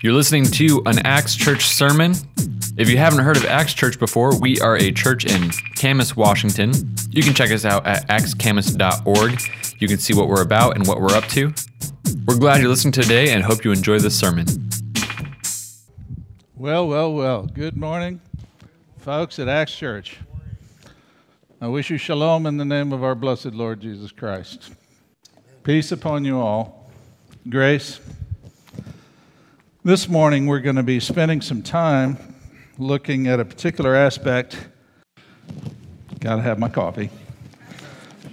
You're listening to an Acts Church sermon. If you haven't heard of Acts Church before, we are a church in Camas, Washington. You can check us out at actscamas.org. You can see what we're about and what we're up to. We're glad you're listening today and hope you enjoy this sermon. Well, well, well. Good morning, folks at Acts Church. I wish you shalom in the name of our blessed Lord Jesus Christ. Peace upon you all. Grace. This morning, we're going to be spending some time looking at a particular aspect. Got to have my coffee.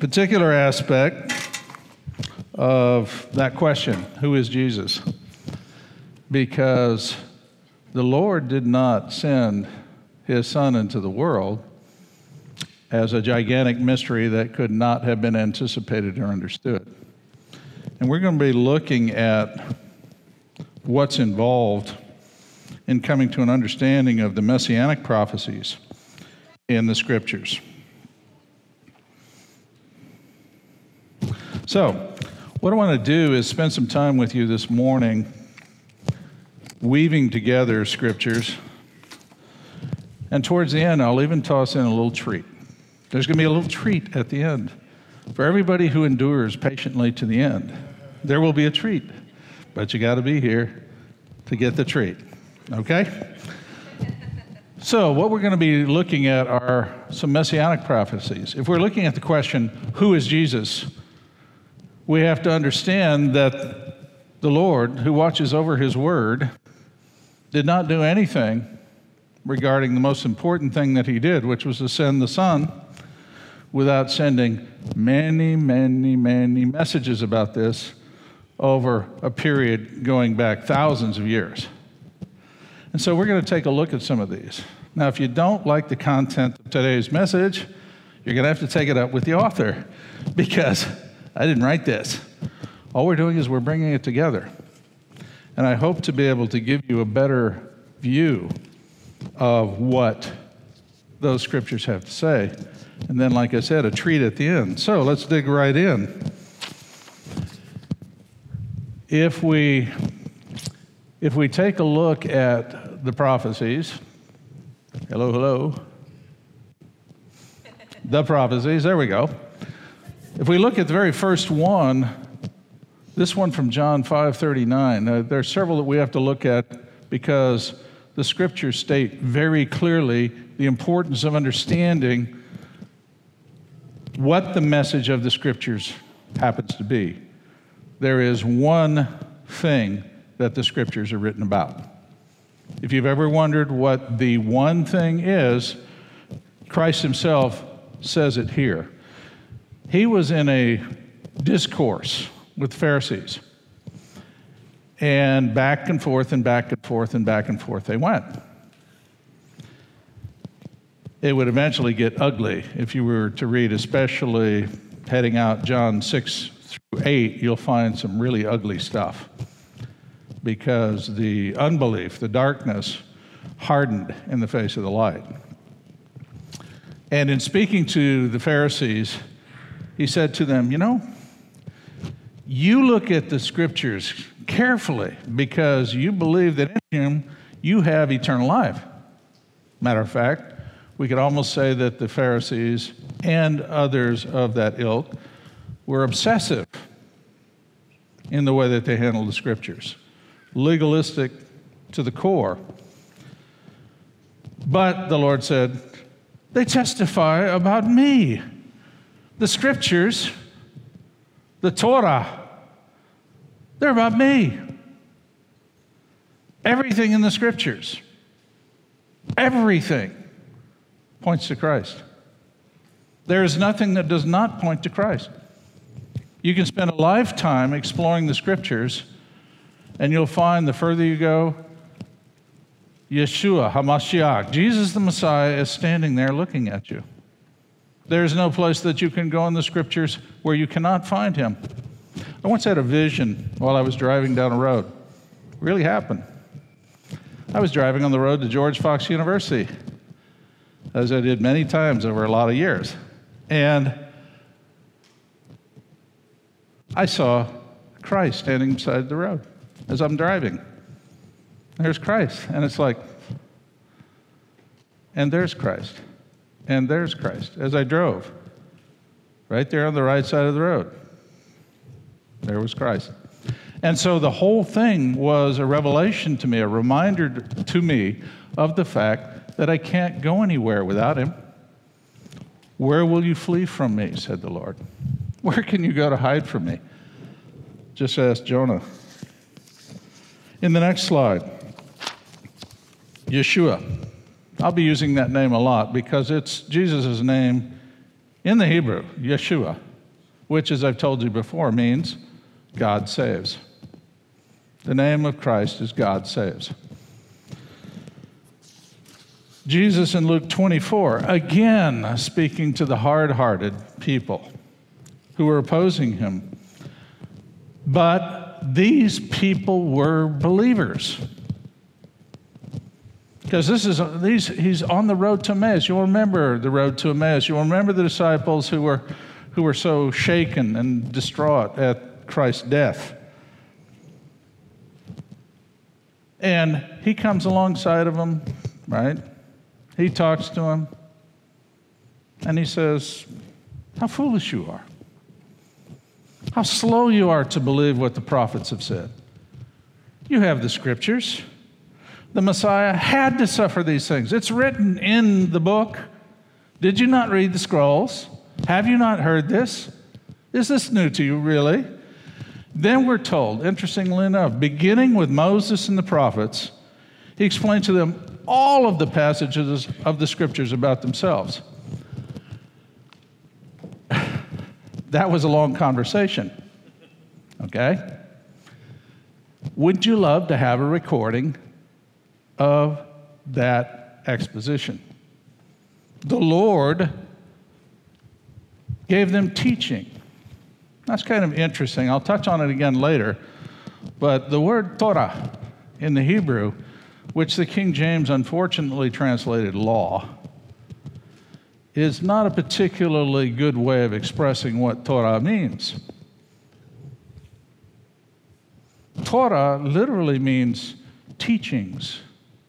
Particular aspect of that question who is Jesus? Because the Lord did not send his Son into the world as a gigantic mystery that could not have been anticipated or understood. And we're going to be looking at what's involved in coming to an understanding of the messianic prophecies in the scriptures. So, what I want to do is spend some time with you this morning weaving together scriptures. And towards the end, I'll even toss in a little treat. There's going to be a little treat at the end. For everybody who endures patiently to the end, there will be a treat. But you got to be here to get the treat. Okay? So, what we're going to be looking at are some messianic prophecies. If we're looking at the question, who is Jesus? We have to understand that the Lord, who watches over his word, did not do anything regarding the most important thing that he did, which was to send the Son, without sending many, many, many messages about this over a period going back thousands of years. And so we're going to take a look at some of these. Now, if you don't like the content of today's message, you're going to have to take it up with the author because I didn't write this. All we're doing is we're bringing it together. And I hope to be able to give you a better view of what those scriptures have to say. And then, like I said, a treat at the end. So let's dig right in. If we, if we take a look at the prophecies, hello, hello, the prophecies, there we go. If we look at the very first one, this one from John 5:39, uh, there are several that we have to look at because the scriptures state very clearly the importance of understanding what the message of the scriptures happens to be. There is one thing that the scriptures are written about. If you've ever wondered what the one thing is, Christ himself says it here. He was in a discourse with Pharisees. And back and forth and back and forth and back and forth they went. It would eventually get ugly if you were to read, especially heading out John 6 through 8, you'll find some really ugly stuff because the unbelief, the darkness, hardened in the face of the light. And in speaking to the Pharisees, he said to them, You know, you look at the scriptures carefully because you believe that in him you have eternal life. Matter of fact, we could almost say that the Pharisees and others of that ilk were obsessive in the way that they handled the scriptures, legalistic to the core. But the Lord said, They testify about me. The scriptures, the Torah, they're about me. Everything in the scriptures, everything points to Christ. There is nothing that does not point to Christ. You can spend a lifetime exploring the scriptures, and you'll find the further you go, Yeshua, HaMashiach, Jesus the Messiah, is standing there looking at you. There's no place that you can go in the scriptures where you cannot find him. I once had a vision while I was driving down a road. It really happened. I was driving on the road to George Fox University, as I did many times over a lot of years. And I saw Christ standing beside the road as I'm driving. There's Christ. And it's like, and there's Christ. And there's Christ as I drove. Right there on the right side of the road. There was Christ. And so the whole thing was a revelation to me, a reminder to me of the fact that I can't go anywhere without him. Where will you flee from me? said the Lord. Where can you go to hide from me? Just ask Jonah. In the next slide, Yeshua. I'll be using that name a lot because it's Jesus' name in the Hebrew, Yeshua, which, as I've told you before, means God saves. The name of Christ is God saves. Jesus in Luke 24, again speaking to the hard hearted people who were opposing him. But these people were believers. Because this is these, he's on the road to Emmaus. You'll remember the road to Emmaus. You'll remember the disciples who were, who were so shaken and distraught at Christ's death. And he comes alongside of them, right? He talks to him, and he says, How foolish you are. How slow you are to believe what the prophets have said. You have the scriptures the Messiah had to suffer these things. It's written in the book. Did you not read the scrolls? Have you not heard this? Is this new to you, really? Then we're told, interestingly enough, beginning with Moses and the prophets, he explained to them all of the passages of the scriptures about themselves. That was a long conversation, okay? Would you love to have a recording of that exposition. The Lord gave them teaching. That's kind of interesting. I'll touch on it again later. But the word Torah in the Hebrew, which the King James unfortunately translated law, is not a particularly good way of expressing what Torah means. Torah literally means teachings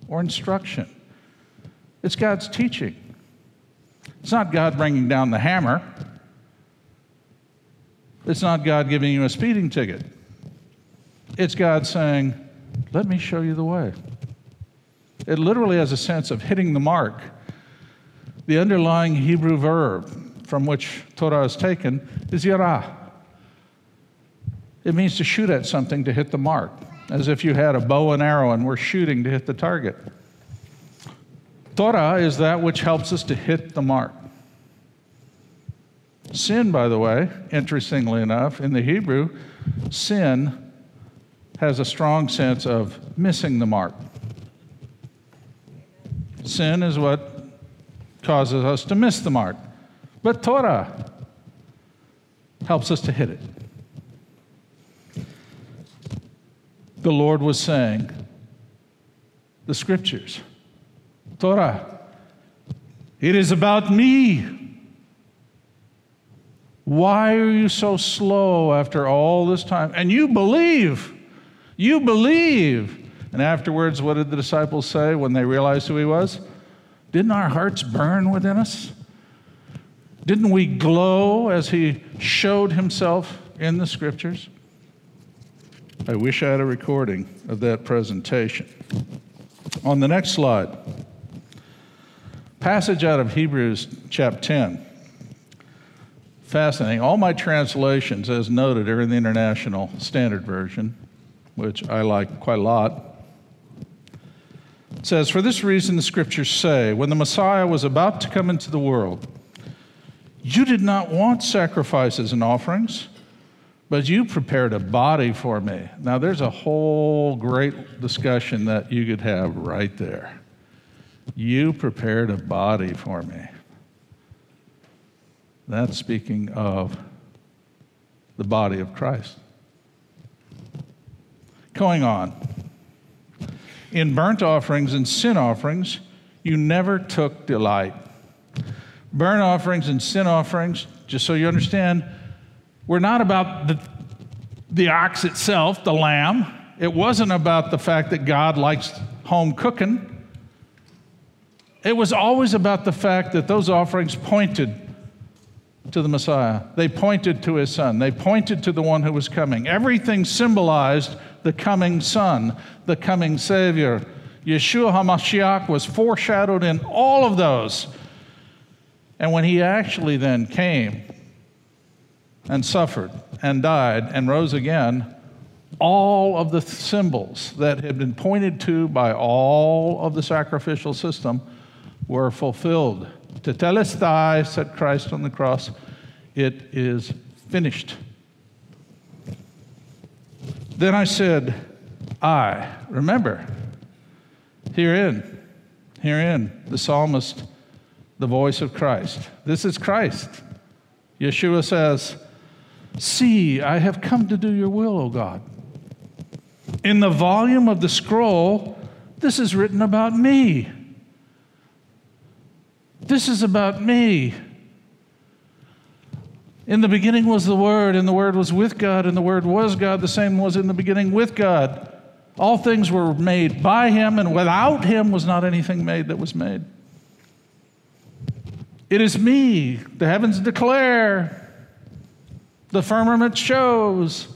or instruction. It's God's teaching. It's not God bringing down the hammer. It's not God giving you a speeding ticket. It's God saying, Let me show you the way. It literally has a sense of hitting the mark. The underlying Hebrew verb from which Torah is taken is yarah. It means to shoot at something to hit the mark as if you had a bow and arrow and we're shooting to hit the target. Torah is that which helps us to hit the mark. Sin, by the way, interestingly enough, in the Hebrew, sin has a strong sense of missing the mark. Sin is what causes us to miss the mark. But Torah helps us to hit it. the Lord was saying. The scriptures, Torah. It is about me. Why are you so slow after all this time? And you believe. You believe. And afterwards, what did the disciples say when they realized who he was? Didn't our hearts burn within us? Didn't we glow as he showed himself in the scriptures? I wish I had a recording of that presentation. On the next slide, passage out of Hebrews chapter 10. Fascinating. All my translations, as noted, are in the International Standard Version, which I like quite a lot. Says, For this reason, the scriptures say, when the Messiah was about to come into the world, you did not want sacrifices and offerings but you prepared a body for me. Now, there's a whole great discussion that you could have right there. You prepared a body for me. That's speaking of the body of Christ. Going on. In burnt offerings and sin offerings, you never took delight. Burnt offerings and sin offerings, just so you understand, we're not about the, the ox itself, the lamb. It wasn't about the fact that God likes home cooking. It was always about the fact that those offerings pointed to the Messiah. They pointed to his son. They pointed to the one who was coming. Everything symbolized the coming son, the coming Savior. Yeshua HaMashiach was foreshadowed in all of those. And when he actually then came and suffered and died and rose again, all of the symbols that had been pointed to by all of the sacrificial system were fulfilled. Tetelestai, said Christ on the cross, it is finished. Then I said, I, remember, herein, herein, the psalmist, the voice of Christ. This is Christ. Yeshua says, See, I have come to do your will, O God. In the volume of the scroll, this is written about me. This is about me. In the beginning was the Word, and the Word was with God, and the Word was God. The same was in the beginning with God. All things were made by Him, and without Him was not anything made that was made. It is me. The heavens declare, the firmament shows.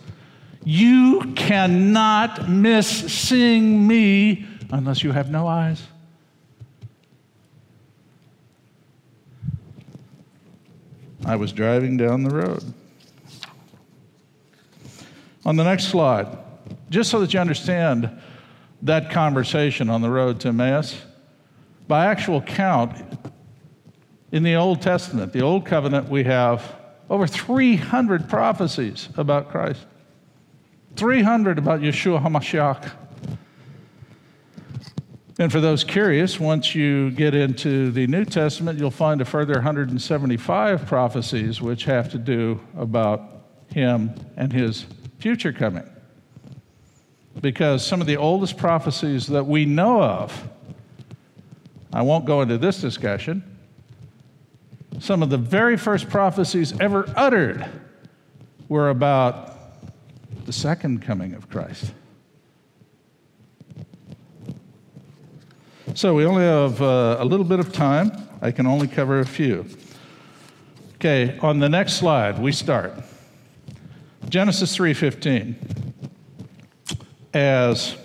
You cannot miss seeing me unless you have no eyes. I was driving down the road. On the next slide, just so that you understand that conversation on the road to Emmaus, by actual count, in the Old Testament, the Old Covenant, we have over 300 prophecies about Christ, 300 about Yeshua HaMashiach. And for those curious, once you get into the New Testament, you'll find a further 175 prophecies which have to do about him and his future coming. Because some of the oldest prophecies that we know of, I won't go into this discussion, some of the very first prophecies ever uttered were about the second coming of Christ. So we only have uh, a little bit of time. I can only cover a few. Okay, on the next slide, we start. Genesis 3:15. As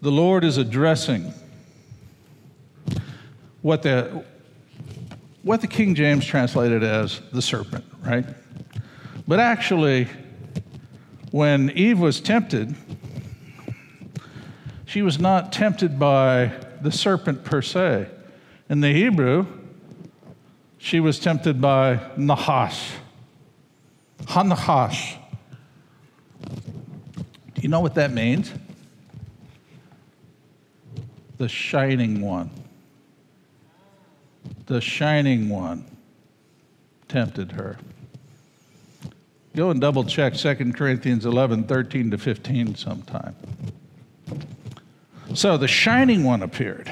the Lord is addressing what the what the King James translated as the serpent, right? But actually, when Eve was tempted, she was not tempted by the serpent per se. In the Hebrew, she was tempted by Nahash. Hanahash. Do you know what that means? The shining one. The shining one tempted her. Go and double check 2 Corinthians 11, 13 to 15 sometime. So the shining one appeared.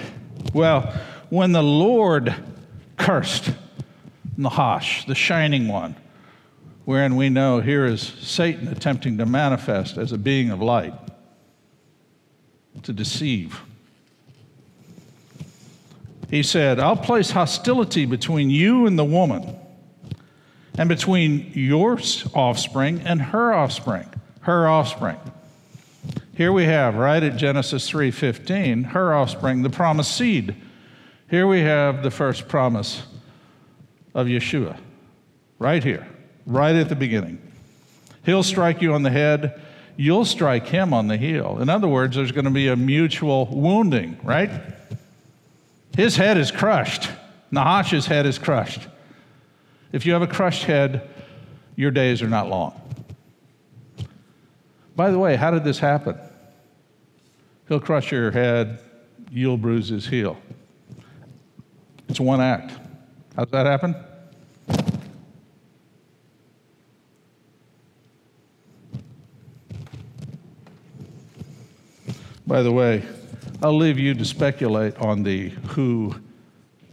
Well, when the Lord cursed Nahash, the shining one, wherein we know here is Satan attempting to manifest as a being of light, to deceive. He said, I'll place hostility between you and the woman, and between your offspring and her offspring, her offspring. Here we have right at Genesis 3:15 her offspring the promised seed. Here we have the first promise of Yeshua. Right here, right at the beginning. He'll strike you on the head, you'll strike him on the heel. In other words, there's going to be a mutual wounding, right? His head is crushed. Nahash's head is crushed. If you have a crushed head, your days are not long. By the way, how did this happen? He'll crush your head, you'll bruise his heel. It's one act. How's that happen? By the way, I'll leave you to speculate on the who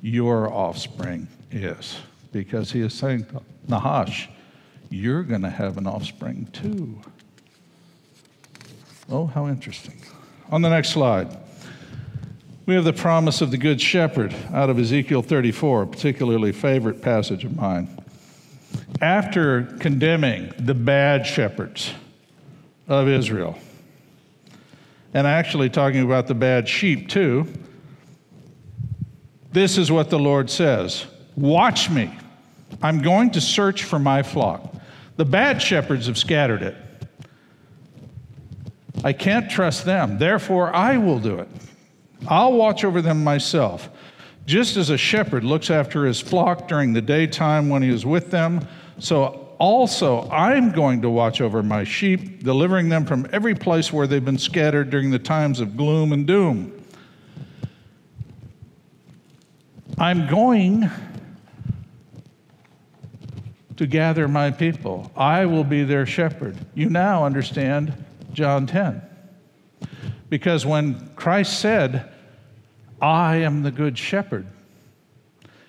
your offspring is, because he is saying, Nahash, you're going to have an offspring too. Oh, how interesting. On the next slide, we have the promise of the Good Shepherd out of Ezekiel 34, a particularly favorite passage of mine. After condemning the bad shepherds of Israel, and actually talking about the bad sheep too, this is what the Lord says Watch me. I'm going to search for my flock. The bad shepherds have scattered it. I can't trust them. Therefore, I will do it. I'll watch over them myself. Just as a shepherd looks after his flock during the daytime when he is with them, so also I'm going to watch over my sheep, delivering them from every place where they've been scattered during the times of gloom and doom. I'm going to gather my people. I will be their shepherd. You now understand John 10. Because when Christ said, I am the good shepherd,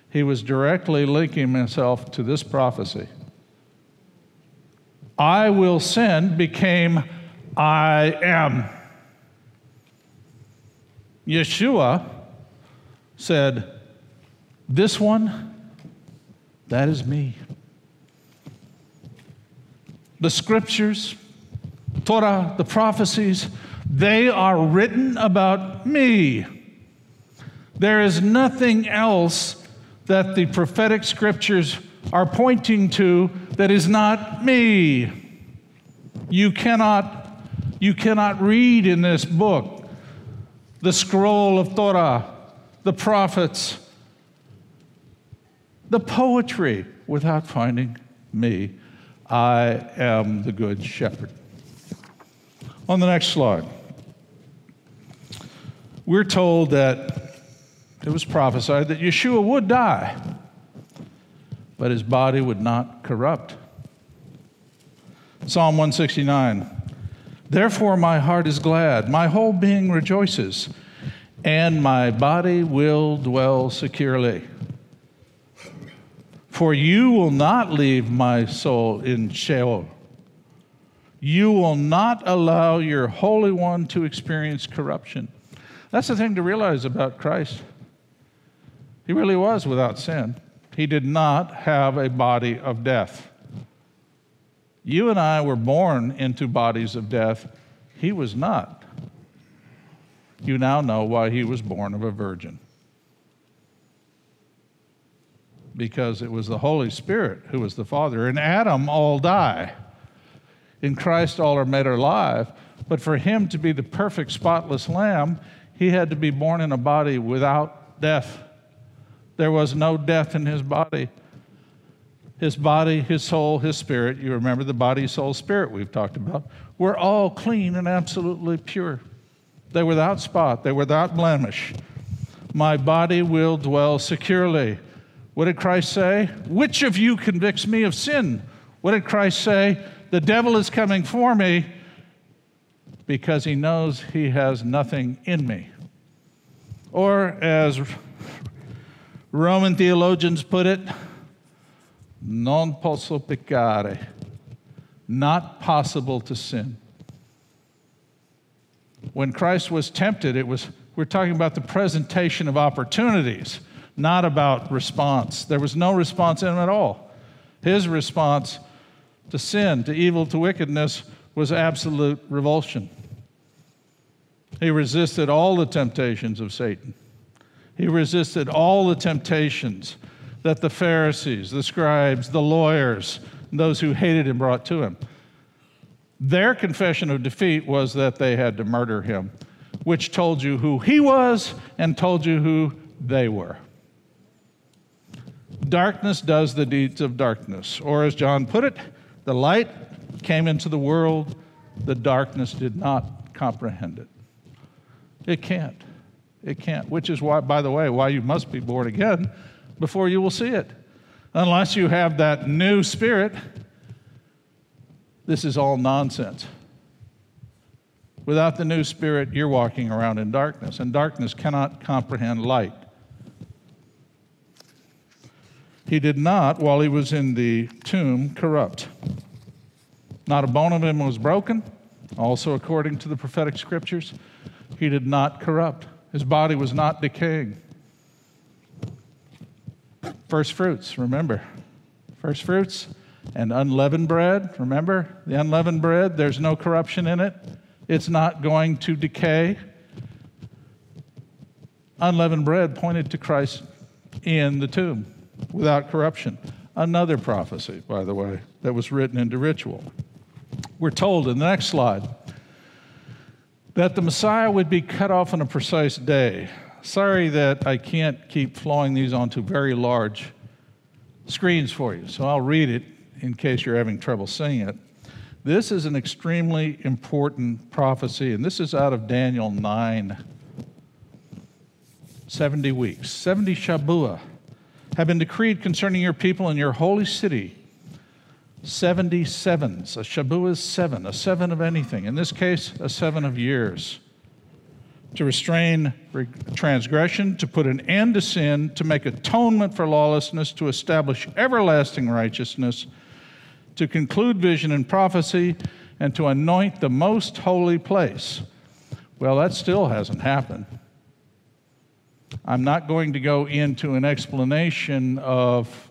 he was directly linking himself to this prophecy. I will send became I am. Yeshua said, This one, that is me. The scriptures, Torah, the prophecies, they are written about me. There is nothing else that the prophetic scriptures are pointing to that is not me. You cannot, you cannot read in this book the scroll of Torah, the prophets, the poetry without finding me. I am the good shepherd. On the next slide, we're told that it was prophesied that Yeshua would die, but his body would not corrupt. Psalm 169 Therefore, my heart is glad, my whole being rejoices, and my body will dwell securely. For you will not leave my soul in Sheol. You will not allow your Holy One to experience corruption. That's the thing to realize about Christ. He really was without sin. He did not have a body of death. You and I were born into bodies of death. He was not. You now know why he was born of a virgin. Because it was the Holy Spirit who was the Father. And Adam, all die. In Christ, all are made alive. But for him to be the perfect, spotless lamb, he had to be born in a body without death. There was no death in his body. His body, his soul, his spirit, you remember the body, soul, spirit we've talked about, were all clean and absolutely pure. They were without spot, they were without blemish. My body will dwell securely. What did Christ say? Which of you convicts me of sin? What did Christ say? The devil is coming for me because he knows he has nothing in me. Or, as Roman theologians put it, non posse peccare, not possible to sin. When Christ was tempted, it was we're talking about the presentation of opportunities, not about response. There was no response in him at all. His response to sin, to evil, to wickedness was absolute revulsion. He resisted all the temptations of Satan. He resisted all the temptations that the Pharisees, the scribes, the lawyers, those who hated him brought to him. Their confession of defeat was that they had to murder him, which told you who he was and told you who they were. Darkness does the deeds of darkness. Or, as John put it, the light came into the world, the darkness did not comprehend it. It can't. It can't, which is why, by the way, why you must be born again before you will see it. Unless you have that new spirit, this is all nonsense. Without the new spirit, you're walking around in darkness, and darkness cannot comprehend light. He did not, while he was in the tomb, corrupt. Not a bone of him was broken. Also, according to the prophetic scriptures, he did not corrupt. His body was not decaying. First fruits, remember. First fruits and unleavened bread, remember? The unleavened bread, there's no corruption in it, it's not going to decay. Unleavened bread pointed to Christ in the tomb without corruption. Another prophecy, by the way, that was written into ritual. We're told in the next slide that the Messiah would be cut off on a precise day. Sorry that I can't keep flowing these onto very large screens for you, so I'll read it in case you're having trouble seeing it. This is an extremely important prophecy, and this is out of Daniel 9. 70 weeks, 70 Shabuah have been decreed concerning your people and your holy city. 77s. A Shabuah is seven, a seven of anything. In this case, a seven of years. To restrain transgression, to put an end to sin, to make atonement for lawlessness, to establish everlasting righteousness, to conclude vision and prophecy, and to anoint the most holy place. Well, that still hasn't happened. I'm not going to go into an explanation of,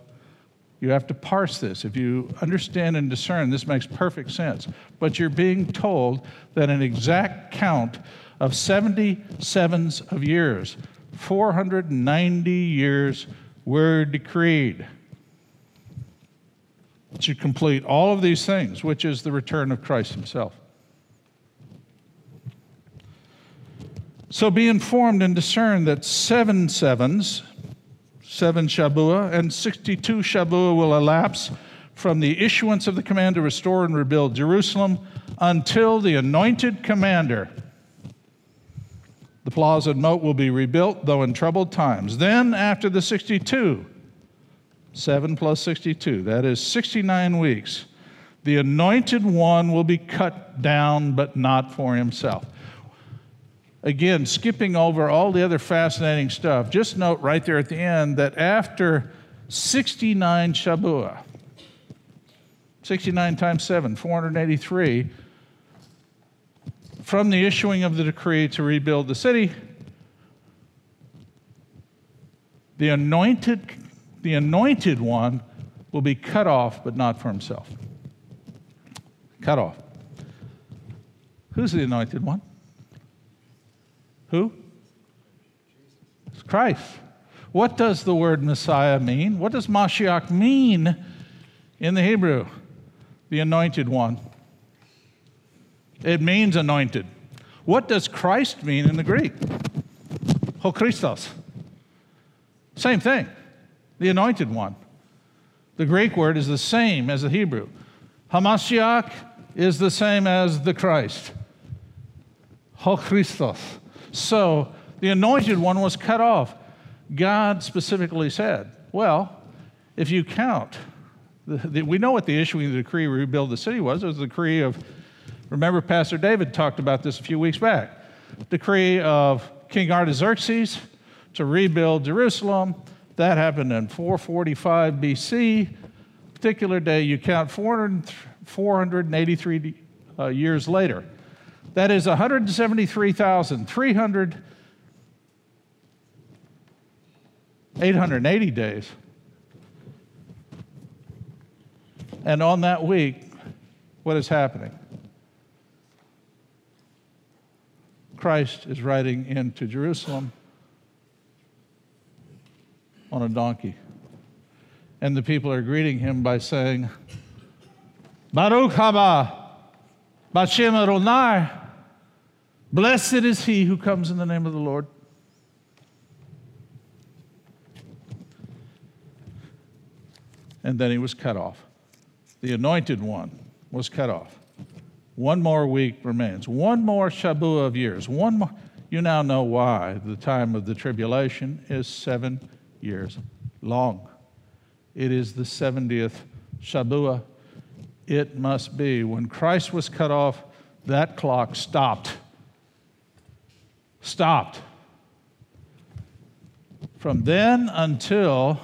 you have to parse this. If you understand and discern, this makes perfect sense. But you're being told that an exact count of 77s of years, 490 years, were decreed to complete all of these things, which is the return of Christ Himself. So be informed and discern that seven sevens, seven Shabuah, and 62 Shabuah will elapse from the issuance of the command to restore and rebuild Jerusalem until the anointed commander. The plaza and moat will be rebuilt, though in troubled times. Then, after the 62, 7 plus 62, that is 69 weeks, the anointed one will be cut down, but not for himself. Again, skipping over all the other fascinating stuff, just note right there at the end that after 69 Shabuah, 69 times 7, 483, from the issuing of the decree to rebuild the city, the anointed, the anointed one will be cut off, but not for himself. Cut off. Who's the anointed one? Who? It's Christ. What does the word Messiah mean? What does Mashiach mean in the Hebrew? The anointed one. It means anointed. What does Christ mean in the Greek? Ho Christos. Same thing. The anointed one. The Greek word is the same as the Hebrew. Hamashiach is the same as the Christ. Ho Christos. So the anointed one was cut off. God specifically said, well, if you count, the, the, we know what the issuing of the decree to rebuild the city was. It was the decree of, remember, Pastor David talked about this a few weeks back. Decree of King Artaxerxes to rebuild Jerusalem. That happened in 445 BC. Particular day, you count 400, 483 uh, years later. That is 173,300, 880 days. And on that week, what is happening? Christ is riding into Jerusalem on a donkey. And the people are greeting him by saying, Baruch haba, Bashem Adonai, Blessed is he who comes in the name of the Lord. And then he was cut off. The anointed one was cut off. One more week remains. One more Shabuah of years. One more. You now know why the time of the tribulation is seven years long. It is the 70th Shabuah. It must be. When Christ was cut off, that clock stopped stopped. From then until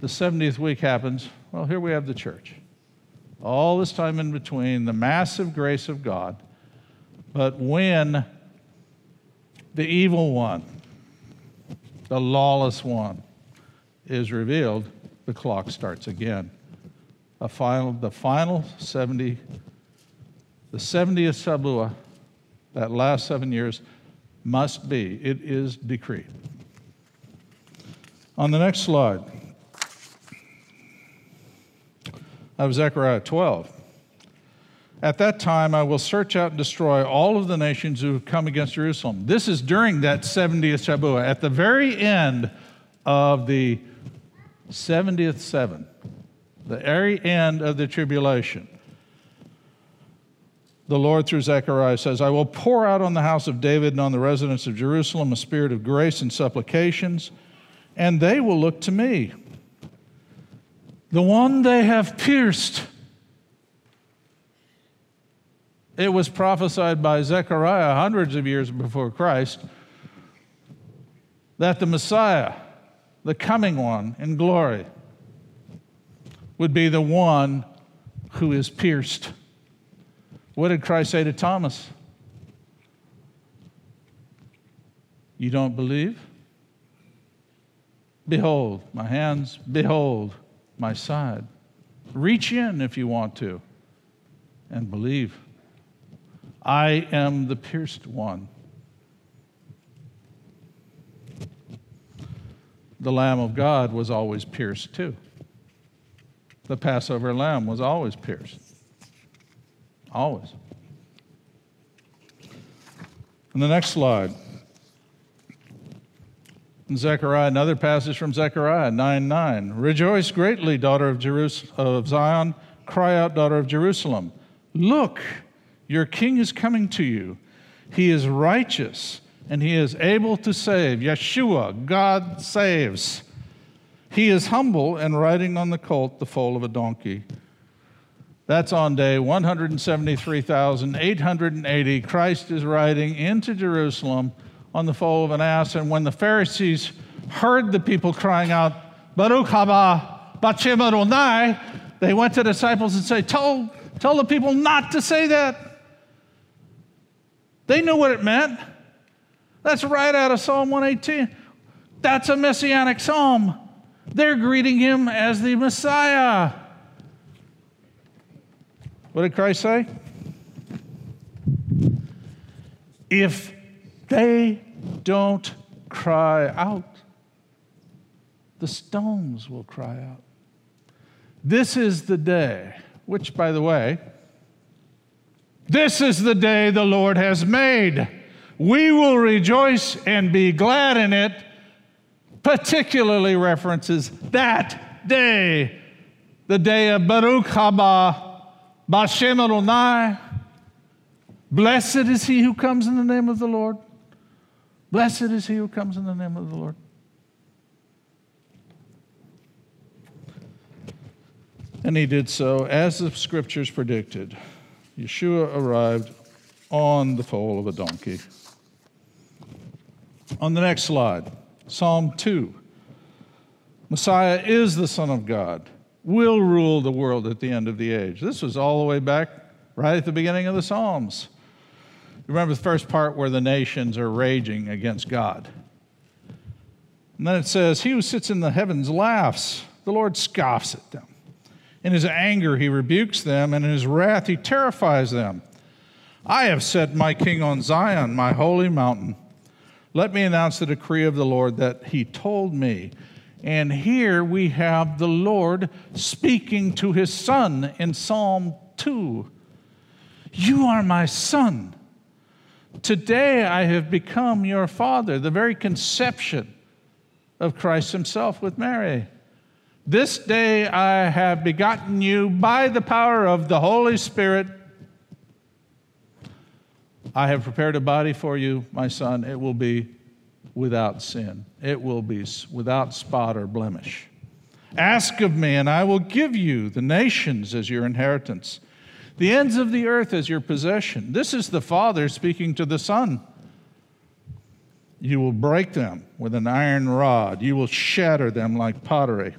the 70th week happens, well, here we have the church. all this time in between, the massive grace of God. But when the evil one, the lawless one, is revealed, the clock starts again. Final, the final 70, the 70th Shabua, that last seven years, must be. It is decreed. On the next slide, I have Zechariah 12. At that time, I will search out and destroy all of the nations who have come against Jerusalem. This is during that 70th Shabua, at the very end of the 70th seven, the very end of the tribulation. The Lord, through Zechariah, says, I will pour out on the house of David and on the residents of Jerusalem a spirit of grace and supplications and they will look to me. The one they have pierced. It was prophesied by Zechariah hundreds of years before Christ that the Messiah, the coming one in glory, would be the one who is pierced. What did Christ say to Thomas? You don't believe? Behold my hands, behold my side. Reach in if you want to and believe. I am the pierced one. The Lamb of God was always pierced too. The Passover lamb was always pierced. Always. And the next slide. Zechariah, another passage from Zechariah 9 9. Rejoice greatly, daughter of, Jerus- of Zion. Cry out, daughter of Jerusalem. Look, your king is coming to you. He is righteous and he is able to save. Yeshua, God saves. He is humble and riding on the colt, the foal of a donkey. That's on day 173,880. Christ is riding into Jerusalem on the foal of an ass. And when the Pharisees heard the people crying out, Baruch haba b'shem Adonai, they went to the disciples and said, tell, tell the people not to say that. They knew what it meant. That's right out of Psalm 118. That's a messianic psalm. They're greeting him as the Messiah. What did Christ say? If they don't cry out, the stones will cry out. This is the day, which, by the way, this is the day the Lord has made. We will rejoice and be glad in it, particularly references that day, the day of Baruch haba b'shem Adonai. Blessed is he who comes in the name of the Lord. Blessed is he who comes in the name of the Lord. And he did so as the scriptures predicted. Yeshua arrived on the foal of a donkey. On the next slide, Psalm 2. Messiah is the Son of God, will rule the world at the end of the age. This was all the way back right at the beginning of the Psalms. Remember the first part where the nations are raging against God. And then it says, He who sits in the heavens laughs, the Lord scoffs at them. In his anger, he rebukes them, and in his wrath, he terrifies them. I have set my king on Zion, my holy mountain. Let me announce the decree of the Lord that he told me. And here we have the Lord speaking to his son in Psalm 2. You are my son. Today I have become your father, the very conception of Christ himself with Mary. This day I have begotten you by the power of the Holy Spirit. I have prepared a body for you, my son. It will be without sin, it will be without spot or blemish. Ask of me, and I will give you the nations as your inheritance the ends of the earth as your possession. This is the Father speaking to the Son. You will break them with an iron rod, you will shatter them like pottery.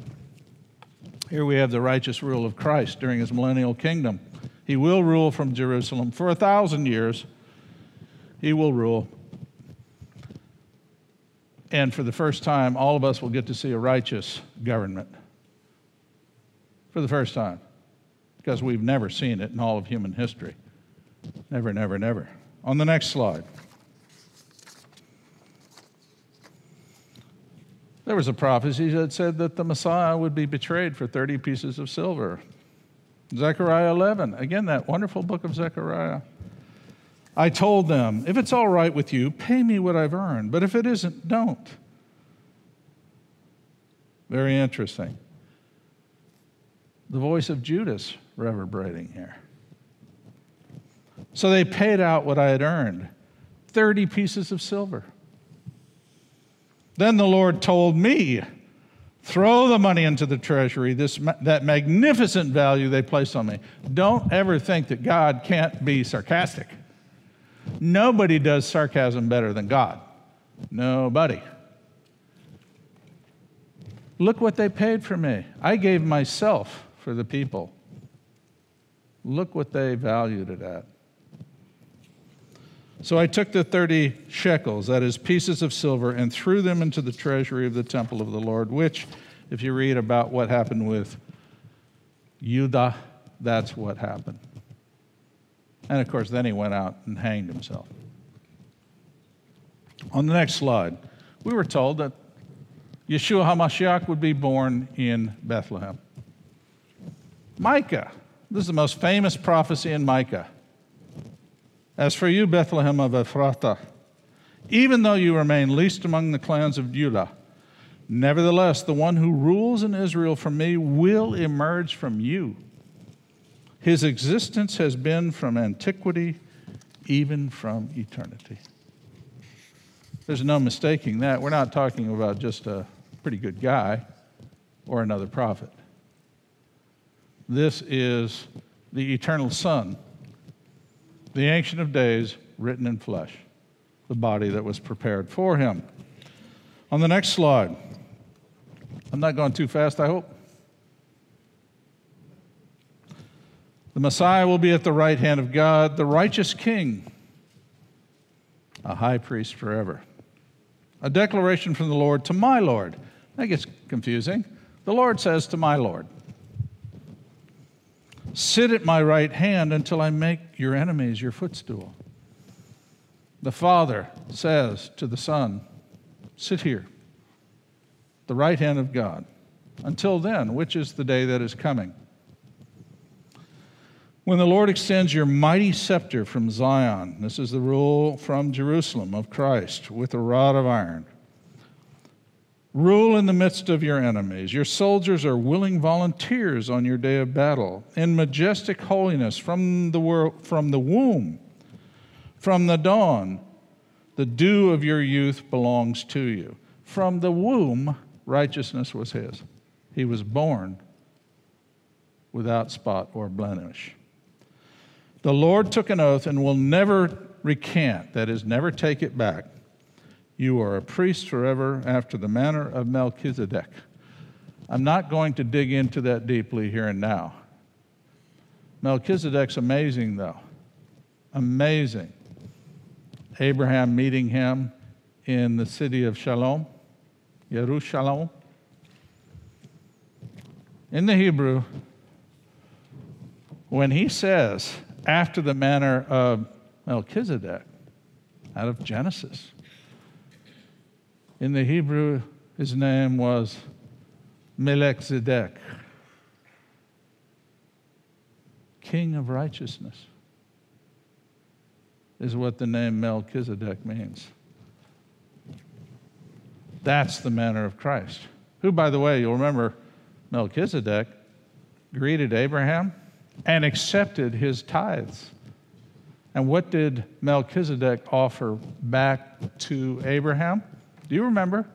Here we have the righteous rule of Christ during his millennial kingdom. He will rule from Jerusalem for a thousand years. He will rule. And for the first time, all of us will get to see a righteous government. For the first time. Because we've never seen it in all of human history. Never, never, never. On the next slide. There was a prophecy that said that the Messiah would be betrayed for 30 pieces of silver. Zechariah 11, again, that wonderful book of Zechariah. I told them, if it's all right with you, pay me what I've earned, but if it isn't, don't. Very interesting. The voice of Judas reverberating here. So they paid out what I had earned 30 pieces of silver. Then the Lord told me, throw the money into the treasury, this, that magnificent value they placed on me. Don't ever think that God can't be sarcastic. Nobody does sarcasm better than God. Nobody. Look what they paid for me. I gave myself for the people. Look what they valued it at. So I took the 30 shekels, that is, pieces of silver, and threw them into the treasury of the temple of the Lord, which, if you read about what happened with Judah, that's what happened. And of course, then he went out and hanged himself. On the next slide, we were told that Yeshua HaMashiach would be born in Bethlehem. Micah, this is the most famous prophecy in Micah. As for you, Bethlehem of Ephrathah, even though you remain least among the clans of Judah, nevertheless, the one who rules in Israel from me will emerge from you. His existence has been from antiquity, even from eternity. There's no mistaking that. We're not talking about just a pretty good guy or another prophet. This is the eternal Son the Ancient of Days written in flesh, the body that was prepared for him. On the next slide, I'm not going too fast, I hope. The Messiah will be at the right hand of God, the righteous King, a high priest forever. A declaration from the Lord to my Lord. That gets confusing. The Lord says to my Lord. Sit at my right hand until I make your enemies your footstool. The Father says to the Son, Sit here, the right hand of God. Until then, which is the day that is coming? When the Lord extends your mighty scepter from Zion, this is the rule from Jerusalem of Christ, with a rod of iron. Rule in the midst of your enemies. Your soldiers are willing volunteers on your day of battle. In majestic holiness from the, world, from the womb, from the dawn, the dew of your youth belongs to you. From the womb, righteousness was his. He was born without spot or blemish. The Lord took an oath and will never recant, that is, never take it back. You are a priest forever after the manner of Melchizedek. I'm not going to dig into that deeply here and now. Melchizedek's amazing, though. Amazing. Abraham meeting him in the city of Shalom, Yerushalayim. In the Hebrew, when he says, after the manner of Melchizedek, out of Genesis, in the Hebrew, his name was Melchizedek, King of Righteousness, is what the name Melchizedek means. That's the manner of Christ. Who, by the way, you'll remember Melchizedek greeted Abraham and accepted his tithes. And what did Melchizedek offer back to Abraham? Do you remember?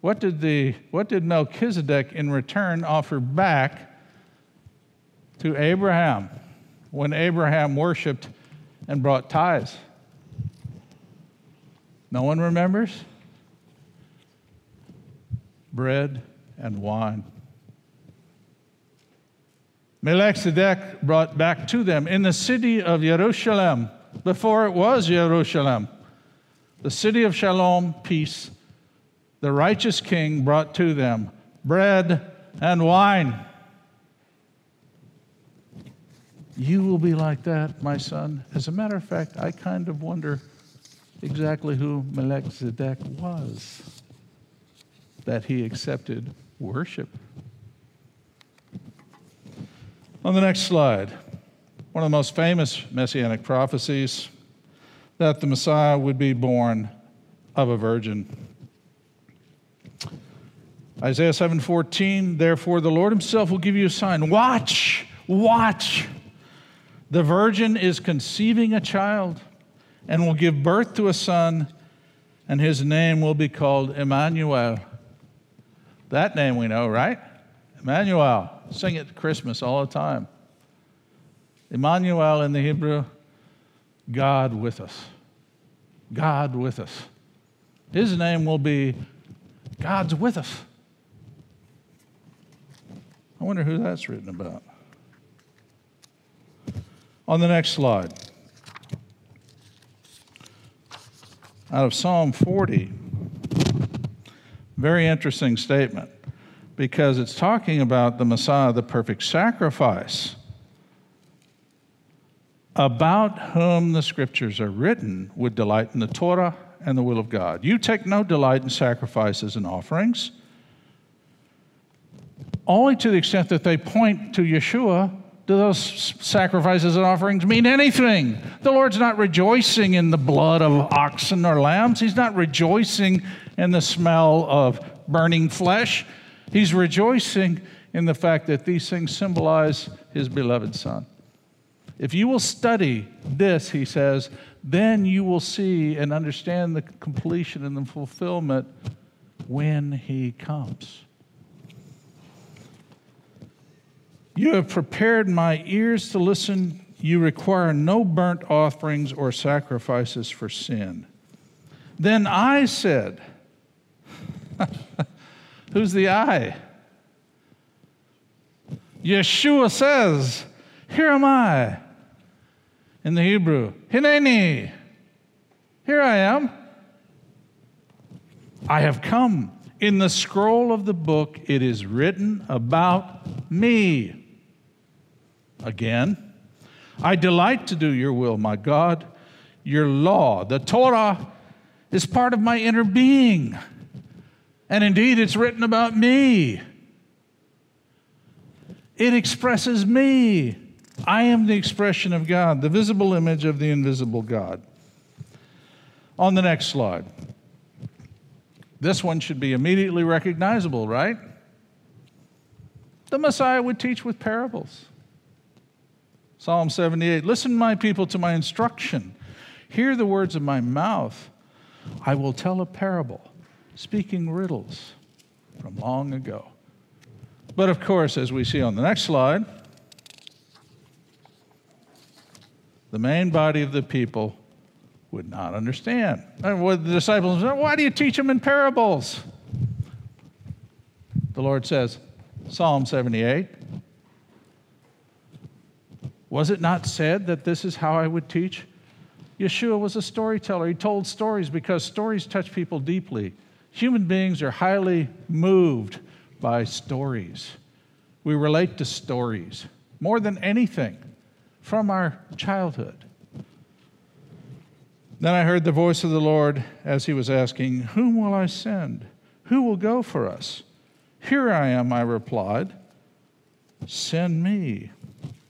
What did, the, what did Melchizedek in return offer back to Abraham when Abraham worshiped and brought tithes? No one remembers? Bread and wine. Melchizedek brought back to them in the city of Jerusalem, before it was Jerusalem, the city of shalom, peace, the righteous king brought to them bread and wine. You will be like that, my son. As a matter of fact, I kind of wonder exactly who Melchizedek was that he accepted worship. On the next slide, one of the most famous messianic prophecies that the Messiah would be born of a virgin. Isaiah 7:14 Therefore the Lord himself will give you a sign. Watch watch. The virgin is conceiving a child and will give birth to a son and his name will be called Emmanuel. That name we know right? Emmanuel sing it Christmas all the time. Emmanuel in the Hebrew God with us. God with us. His name will be God's with us. I wonder who that's written about. On the next slide, out of Psalm 40, very interesting statement because it's talking about the Messiah, the perfect sacrifice, about whom the scriptures are written would delight in the Torah and the will of God. You take no delight in sacrifices and offerings only to the extent that they point to Yeshua do those sacrifices and offerings mean anything. The Lord's not rejoicing in the blood of oxen or lambs. He's not rejoicing in the smell of burning flesh. He's rejoicing in the fact that these things symbolize his beloved Son. If you will study this, he says, then you will see and understand the completion and the fulfillment when he comes. You have prepared my ears to listen. You require no burnt offerings or sacrifices for sin. Then I said, Who's the I? Yeshua says, Here am I. In the Hebrew, Hineni. Here I am. I have come. In the scroll of the book, it is written about me. Again, I delight to do your will, my God. Your law, the Torah, is part of my inner being. And indeed, it's written about me. It expresses me. I am the expression of God, the visible image of the invisible God. On the next slide. This one should be immediately recognizable, right? The Messiah would teach with parables. Psalm 78 Listen, my people, to my instruction. Hear the words of my mouth. I will tell a parable, speaking riddles from long ago. But of course, as we see on the next slide, the main body of the people would not understand. And the disciples said, Why do you teach them in parables? The Lord says, Psalm 78 was it not said that this is how I would teach? Yeshua was a storyteller. He told stories because stories touch people deeply. Human beings are highly moved by stories. We relate to stories more than anything from our childhood. Then I heard the voice of the Lord as he was asking, Whom will I send? Who will go for us? Here I am, I replied. Send me.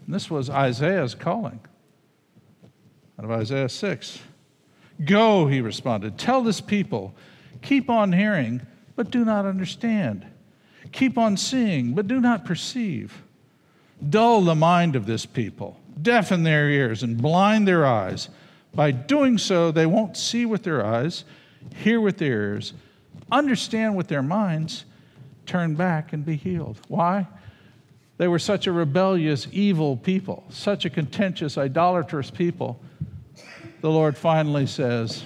And this was Isaiah's calling out of Isaiah 6. Go, he responded. Tell this people, keep on hearing, but do not understand. Keep on seeing, but do not perceive. Dull the mind of this people, deafen their ears, and blind their eyes. By doing so, they won't see with their eyes, hear with their ears, understand with their minds, turn back and be healed. Why? They were such a rebellious, evil people, such a contentious, idolatrous people. The Lord finally says,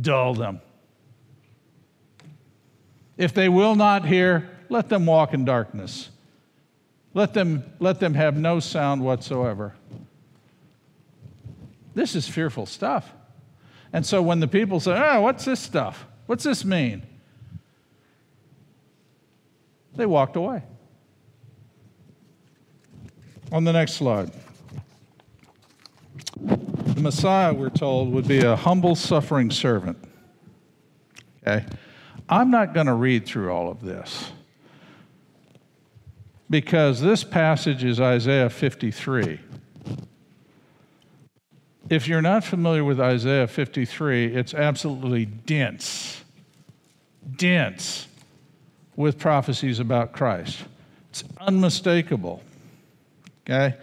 Dull them. If they will not hear, let them walk in darkness. Let them, let them have no sound whatsoever. This is fearful stuff. And so when the people say, Oh, what's this stuff? What's this mean? They walked away. On the next slide. The Messiah, we're told, would be a humble, suffering servant. Okay? I'm not going to read through all of this because this passage is Isaiah 53. If you're not familiar with Isaiah 53, it's absolutely dense, dense with prophecies about Christ. It's unmistakable. Okay?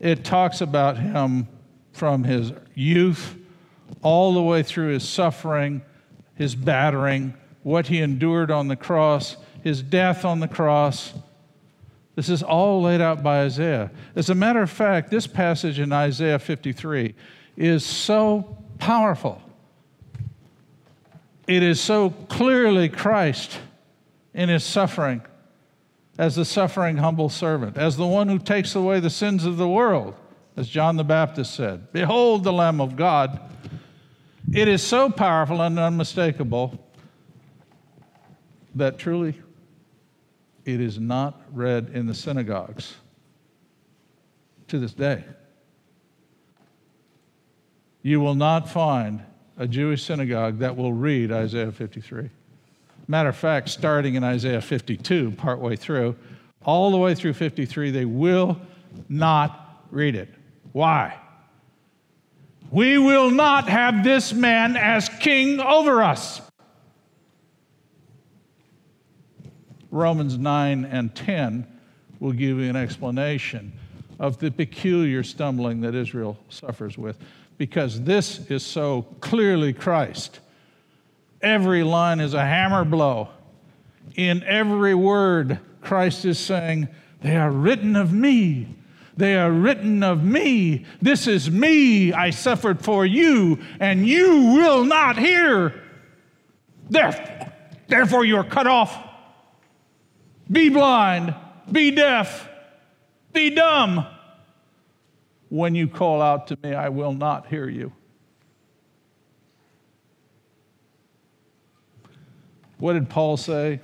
It talks about him from his youth all the way through his suffering, his battering, what he endured on the cross, his death on the cross. This is all laid out by Isaiah. As a matter of fact, this passage in Isaiah 53 is so powerful. It is so clearly Christ in his suffering as the suffering, humble servant, as the one who takes away the sins of the world, as John the Baptist said Behold the Lamb of God. It is so powerful and unmistakable that truly it is not read in the synagogues to this day. You will not find a Jewish synagogue that will read Isaiah 53. Matter of fact, starting in Isaiah 52, partway through, all the way through 53, they will not read it. Why? We will not have this man as king over us. Romans 9 and 10 will give you an explanation of the peculiar stumbling that Israel suffers with, because this is so clearly Christ. Every line is a hammer blow. In every word, Christ is saying, They are written of me. They are written of me. This is me. I suffered for you, and you will not hear. Therefore, you are cut off be blind, be deaf, be dumb. When you call out to me, I will not hear you. What did Paul say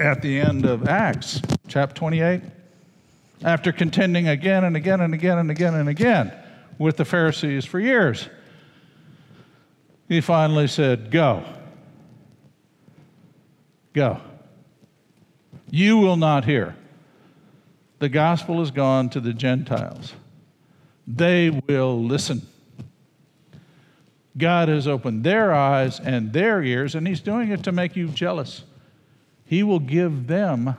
at the end of Acts, chapter 28? After contending again and again and again and again and again with the Pharisees for years, he finally said, Go. Go. You will not hear. The gospel has gone to the Gentiles. They will listen. God has opened their eyes and their ears, and He's doing it to make you jealous. He will give them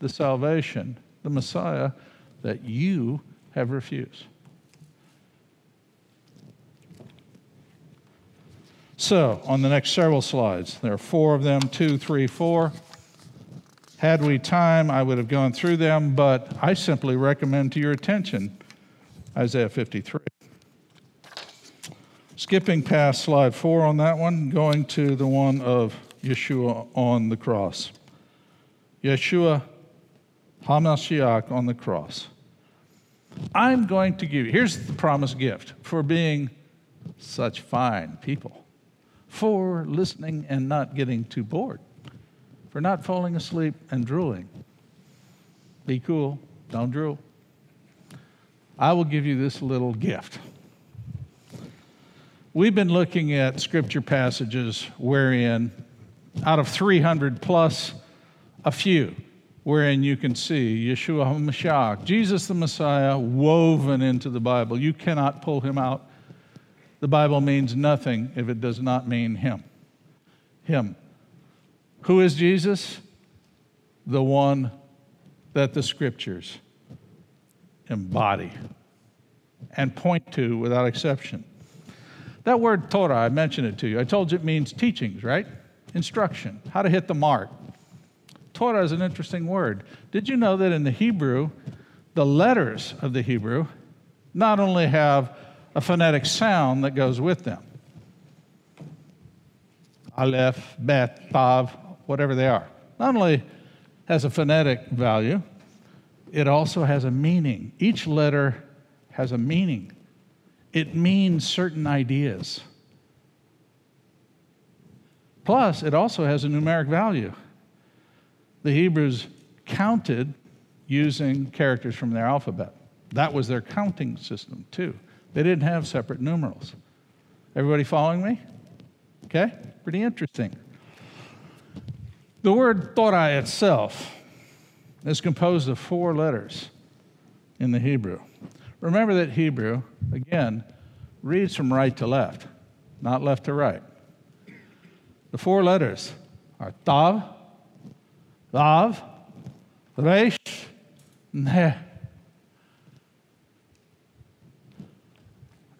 the salvation, the Messiah, that you have refused. So, on the next several slides, there are four of them two, three, four. Had we time, I would have gone through them, but I simply recommend to your attention Isaiah 53. Skipping past slide four on that one, going to the one of Yeshua on the cross. Yeshua HaMashiach on the cross. I'm going to give you, here's the promised gift for being such fine people, for listening and not getting too bored for not falling asleep and drooling. Be cool, don't drool. I will give you this little gift. We've been looking at scripture passages wherein, out of 300 plus, a few wherein you can see Yeshua HaMashiach, Jesus the Messiah, woven into the Bible. You cannot pull him out. The Bible means nothing if it does not mean him. Him. Who is Jesus? The one that the scriptures embody and point to without exception. That word Torah, I mentioned it to you. I told you it means teachings, right? Instruction, how to hit the mark. Torah is an interesting word. Did you know that in the Hebrew, the letters of the Hebrew not only have a phonetic sound that goes with them, Aleph, Bet, Tav, whatever they are. Not only has a phonetic value, it also has a meaning. Each letter has a meaning, it means certain ideas. Plus, it also has a numeric value. The Hebrews counted using characters from their alphabet. That was their counting system, too. They didn't have separate numerals. Everybody following me? Okay? Pretty interesting. The word Torah itself is composed of four letters in the Hebrew. Remember that Hebrew, again, reads from right to left, not left to right. The four letters are Tav, Vav, Resh, Heh.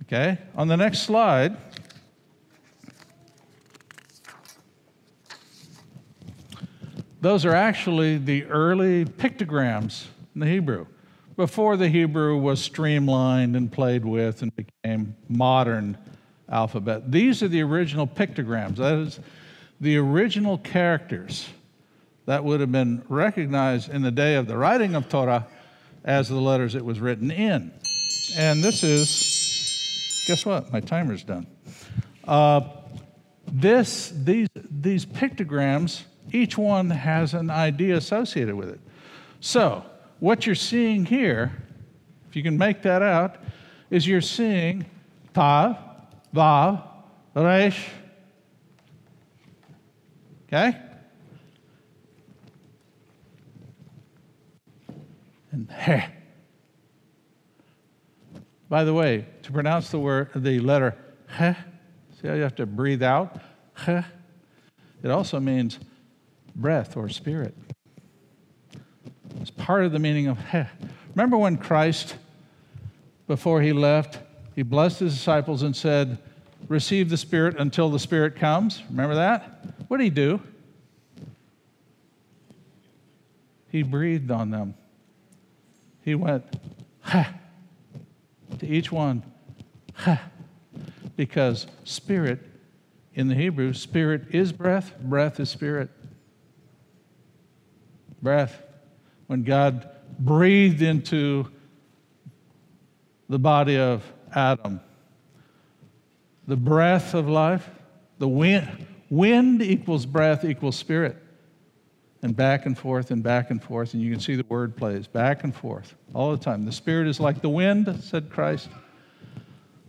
Okay, on the next slide, those are actually the early pictograms in the Hebrew before the Hebrew was streamlined and played with and became modern alphabet. These are the original pictograms. That is the original characters that would have been recognized in the day of the writing of Torah as the letters it was written in. And this is, guess what? My timer's done. Uh, this, these, these pictograms, each one has an idea associated with it. So, what you're seeing here, if you can make that out, is you're seeing Tav, Vav, Resh. Okay? And Heh. By the way, to pronounce the word, the letter Heh, see how you have to breathe out? Heh. It also means breath or spirit. It's part of the meaning of Heh. Remember when Christ, before he left, he blessed his disciples and said, Receive the Spirit until the Spirit comes? Remember that? What did he do? He breathed on them. He went, ha, to each one, ha, because spirit in the Hebrew, spirit is breath, breath is spirit. Breath. When God breathed into the body of Adam, the breath of life, the wind, wind equals breath equals spirit and back and forth and back and forth. And you can see the word plays back and forth all the time. The Spirit is like the wind, said Christ.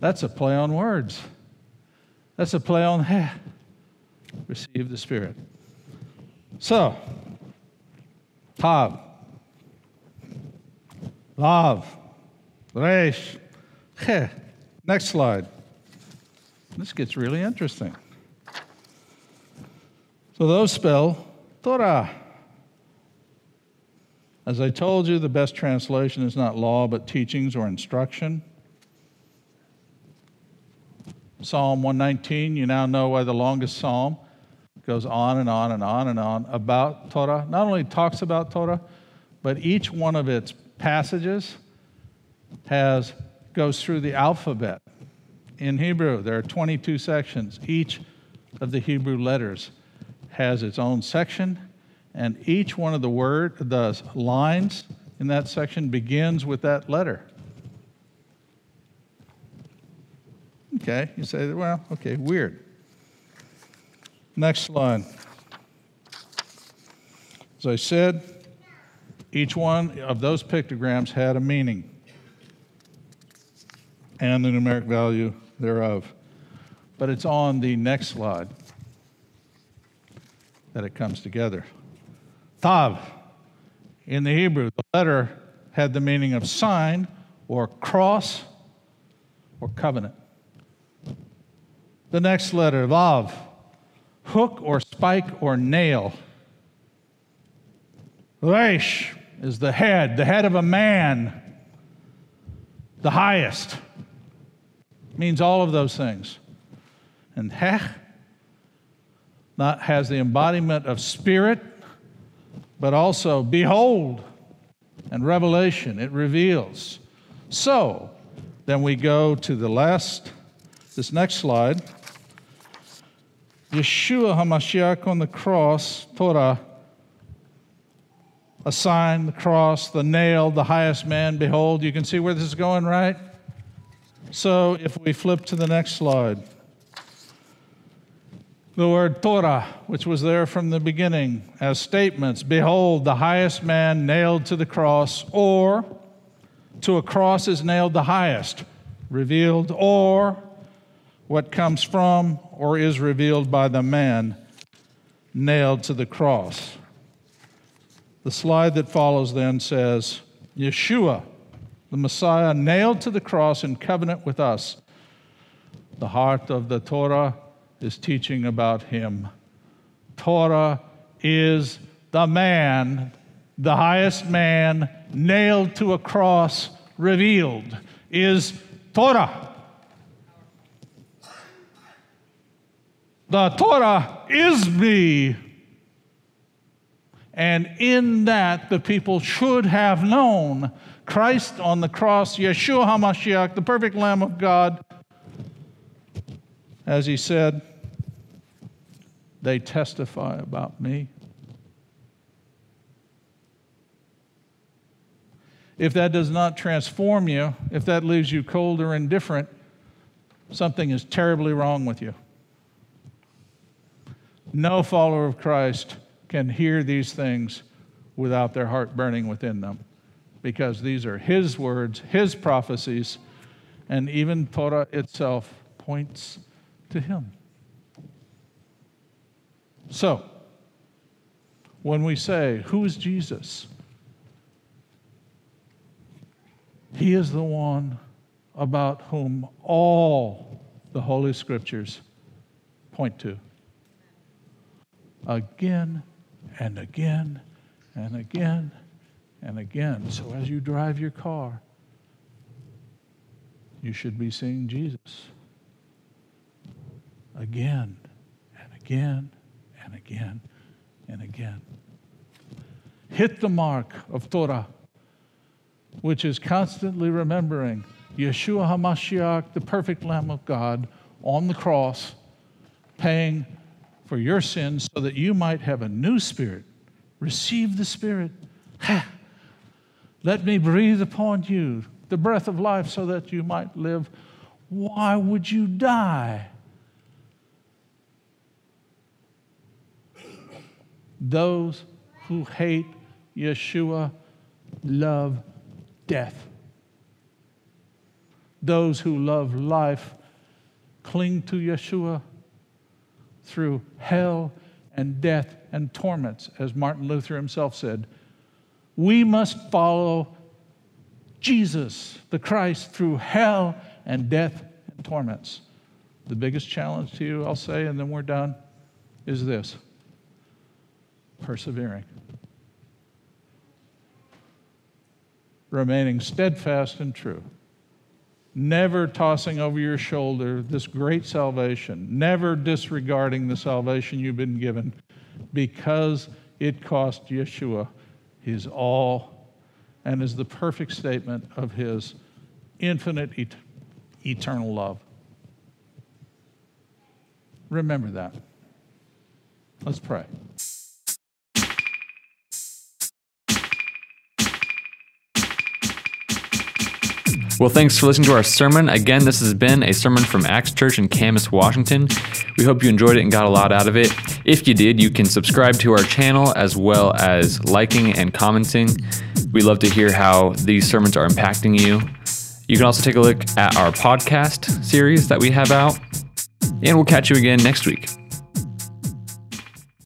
That's a play on words. That's a play on hey, receive the Spirit. So, Tav, Vav, Resh, He. Next slide. This gets really interesting. So those spell Torah. As I told you, the best translation is not law, but teachings or instruction. Psalm 119, you now know why the longest psalm goes on and on and on and on about Torah. Not only talks about Torah, but each one of its passages has goes through the alphabet. In Hebrew, there are 22 sections. Each of the Hebrew letters has its own section and each one of the word, the lines in that section begins with that letter. Okay, you say, well, okay, weird. Next slide. As I said, each one of those pictograms had a meaning and the numeric value thereof. But it's on the next slide that it comes together. Tav. In the Hebrew, the letter had the meaning of sign or cross or covenant. The next letter, Vav, hook or spike or nail. Resh is the head, the head of a man, the highest. Means all of those things. And Heh not has the embodiment of spirit but also behold and revelation. It reveals. So, then we go to the last, this next slide. Yeshua HaMashiach on the cross, Torah, a sign, the cross, the nail, the highest man. Behold, you can see where this is going, right? So if we flip to the next slide, the word Torah, which was there from the beginning as statements Behold, the highest man nailed to the cross, or to a cross is nailed the highest, revealed, or what comes from or is revealed by the man nailed to the cross. The slide that follows then says Yeshua, the Messiah, nailed to the cross in covenant with us. The heart of the Torah is teaching about him. Torah is the man, the highest man, nailed to a cross, revealed, is Torah. The Torah is me. And in that, the people should have known Christ on the cross, Yeshua HaMashiach, the perfect Lamb of God, as he said, they testify about me. If that does not transform you, if that leaves you cold or indifferent, something is terribly wrong with you. No follower of Christ can hear these things without their heart burning within them because these are His words, His prophecies, and even Torah itself points to Him. So, when we say, Who is Jesus? He is the one about whom all the Holy Scriptures point to again and again and again and again. So as you drive your car, you should be seeing Jesus again and again and again and again. Hit the mark of Torah, which is constantly remembering Yeshua HaMashiach, the perfect Lamb of God, on the cross, paying for your sins so that you might have a new spirit. Receive the Spirit. Let me breathe upon you the breath of life so that you might live. Why would you die? Those who hate Yeshua love death. Those who love life cling to Yeshua through hell and death and torments, as Martin Luther himself said. We must follow Jesus, the Christ, through hell and death and torments. The biggest challenge to you, I'll say, and then we're done, is this persevering. Remaining steadfast and true never tossing over your shoulder this great salvation, never disregarding the salvation you've been given because it cost Yeshua his all and is the perfect statement of his infinite et- eternal love. Remember that. Let's pray. Well, thanks for listening to our sermon. Again, this has been a sermon from Acts Church in Camas, Washington. We hope you enjoyed it and got a lot out of it. If you did, you can subscribe to our channel as well as liking and commenting. We love to hear how these sermons are impacting you. You can also take a look at our podcast series that we have out. And we'll catch you again next week.